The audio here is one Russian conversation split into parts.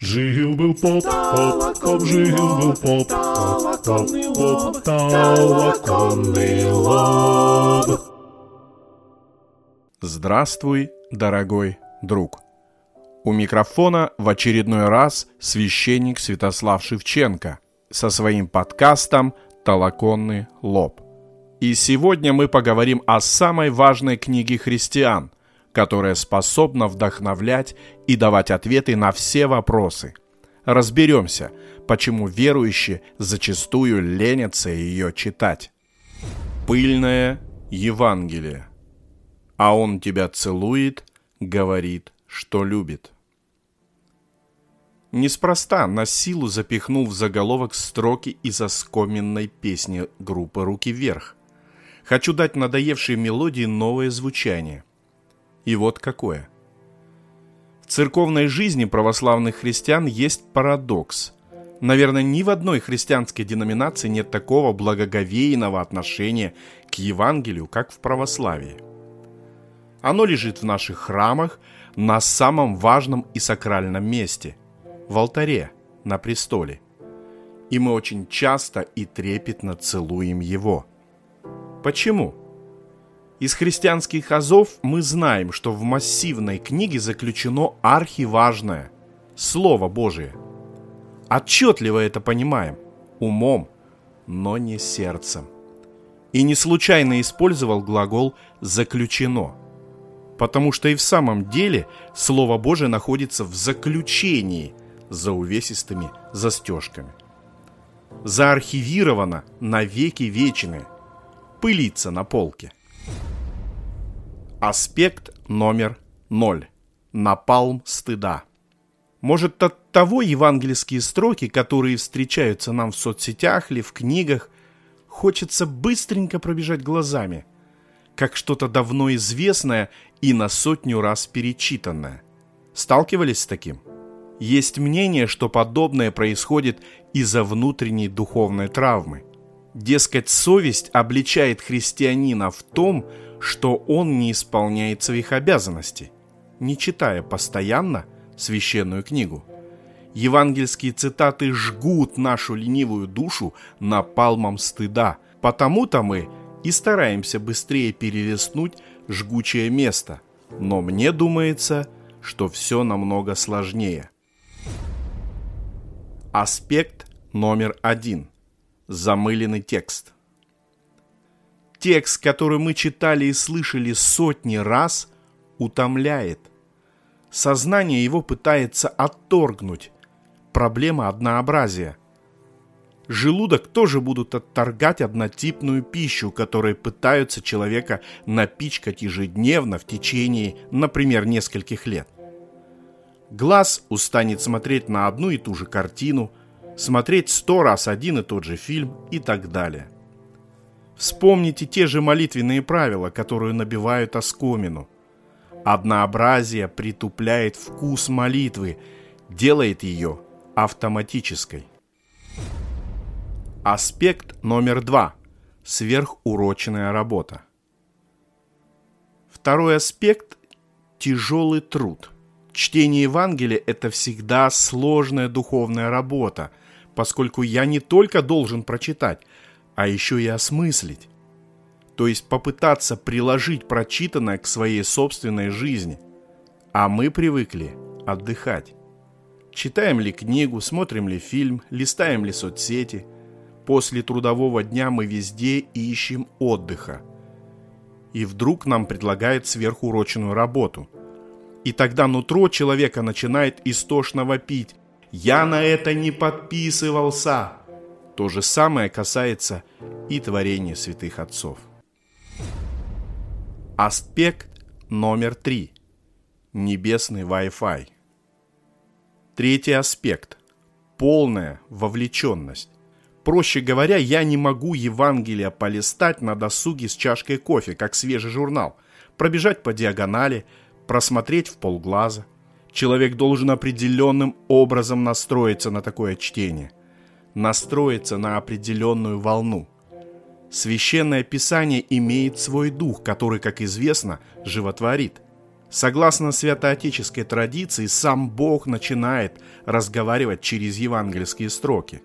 Жил-был поп, поп, поп, жил-был поп, поп, толоконный лоб. Здравствуй, дорогой друг. У микрофона в очередной раз священник Святослав Шевченко со своим подкастом «Толоконный лоб». И сегодня мы поговорим о самой важной книге христиан – которая способна вдохновлять и давать ответы на все вопросы. Разберемся, почему верующие зачастую ленятся ее читать. Пыльное Евангелие. А он тебя целует, говорит, что любит. Неспроста на силу запихнул в заголовок строки из оскоменной песни группы «Руки вверх». Хочу дать надоевшей мелодии новое звучание. И вот какое. В церковной жизни православных христиан есть парадокс. Наверное, ни в одной христианской деноминации нет такого благоговейного отношения к Евангелию, как в православии. Оно лежит в наших храмах на самом важном и сакральном месте – в алтаре, на престоле. И мы очень часто и трепетно целуем его. Почему? Из христианских азов мы знаем, что в массивной книге заключено архиважное – Слово Божие. Отчетливо это понимаем, умом, но не сердцем. И не случайно использовал глагол «заключено», потому что и в самом деле Слово Божие находится в заключении за увесистыми застежками. Заархивировано на веки вечные, пылится на полке. Аспект номер ноль. Напалм стыда. Может, от того евангельские строки, которые встречаются нам в соцсетях или в книгах, хочется быстренько пробежать глазами, как что-то давно известное и на сотню раз перечитанное. Сталкивались с таким? Есть мнение, что подобное происходит из-за внутренней духовной травмы. Дескать, совесть обличает христианина в том, что он не исполняет своих обязанностей, не читая постоянно священную книгу. Евангельские цитаты жгут нашу ленивую душу напалмом стыда, потому-то мы и стараемся быстрее перелистнуть жгучее место. Но мне думается, что все намного сложнее. Аспект номер один. Замыленный текст – Текст, который мы читали и слышали сотни раз, утомляет. Сознание его пытается отторгнуть. Проблема однообразия. Желудок тоже будут отторгать однотипную пищу, которой пытаются человека напичкать ежедневно в течение, например, нескольких лет. Глаз устанет смотреть на одну и ту же картину, смотреть сто раз один и тот же фильм и так далее – Вспомните те же молитвенные правила, которые набивают оскомину. Однообразие притупляет вкус молитвы, делает ее автоматической. Аспект номер два. Сверхурочная работа. Второй аспект – тяжелый труд. Чтение Евангелия – это всегда сложная духовная работа, поскольку я не только должен прочитать – а еще и осмыслить. То есть попытаться приложить прочитанное к своей собственной жизни. А мы привыкли отдыхать. Читаем ли книгу, смотрим ли фильм, листаем ли соцсети. После трудового дня мы везде ищем отдыха. И вдруг нам предлагают сверхурочную работу. И тогда нутро человека начинает истошно вопить. «Я на это не подписывался!» То же самое касается и творения святых отцов. Аспект номер три. Небесный Wi-Fi. Третий аспект. Полная вовлеченность. Проще говоря, я не могу Евангелие полистать на досуге с чашкой кофе, как свежий журнал, пробежать по диагонали, просмотреть в полглаза. Человек должен определенным образом настроиться на такое чтение настроиться на определенную волну. Священное Писание имеет свой дух, который, как известно, животворит. Согласно святоотеческой традиции, сам Бог начинает разговаривать через евангельские строки.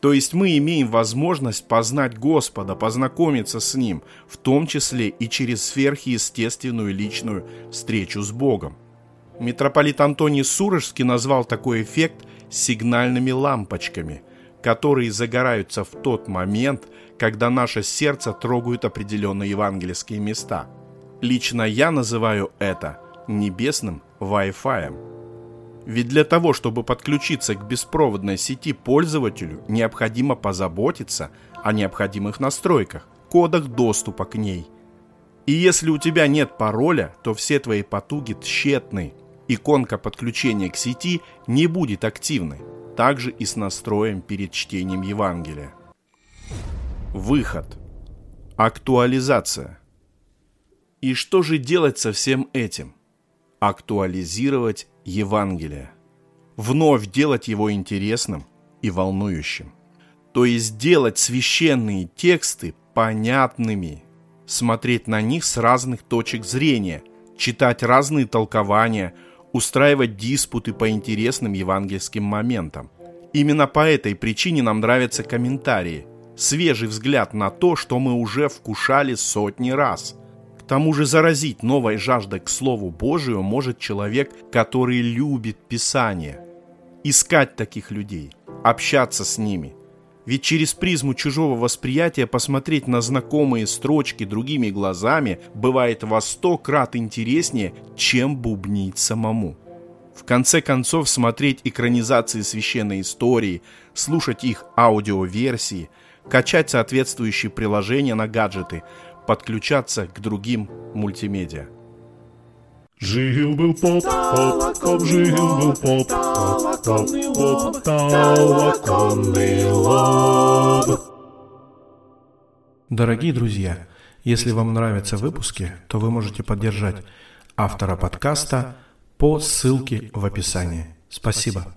То есть мы имеем возможность познать Господа, познакомиться с Ним, в том числе и через сверхъестественную личную встречу с Богом. Митрополит Антоний Сурожский назвал такой эффект сигнальными лампочками, которые загораются в тот момент, когда наше сердце трогают определенные евангельские места. Лично я называю это небесным Wi-Fi. Ведь для того, чтобы подключиться к беспроводной сети пользователю, необходимо позаботиться о необходимых настройках, кодах доступа к ней. И если у тебя нет пароля, то все твои потуги тщетны. Иконка подключения к сети не будет активной. Также и с настроем перед чтением Евангелия. Выход. Актуализация. И что же делать со всем этим? Актуализировать Евангелия, вновь делать его интересным и волнующим. То есть делать священные тексты понятными, смотреть на них с разных точек зрения, читать разные толкования, устраивать диспуты по интересным евангельским моментам. Именно по этой причине нам нравятся комментарии, свежий взгляд на то, что мы уже вкушали сотни раз – тому же заразить новой жаждой к Слову Божию может человек, который любит Писание. Искать таких людей, общаться с ними. Ведь через призму чужого восприятия посмотреть на знакомые строчки другими глазами бывает во сто крат интереснее, чем бубнить самому. В конце концов, смотреть экранизации священной истории, слушать их аудиоверсии, качать соответствующие приложения на гаджеты – подключаться к другим мультимедиа. Жил-был поп, поп, жил-был поп, поп, лоб. Дорогие друзья, если вам нравятся выпуски, то вы можете поддержать автора подкаста по ссылке в описании. Спасибо.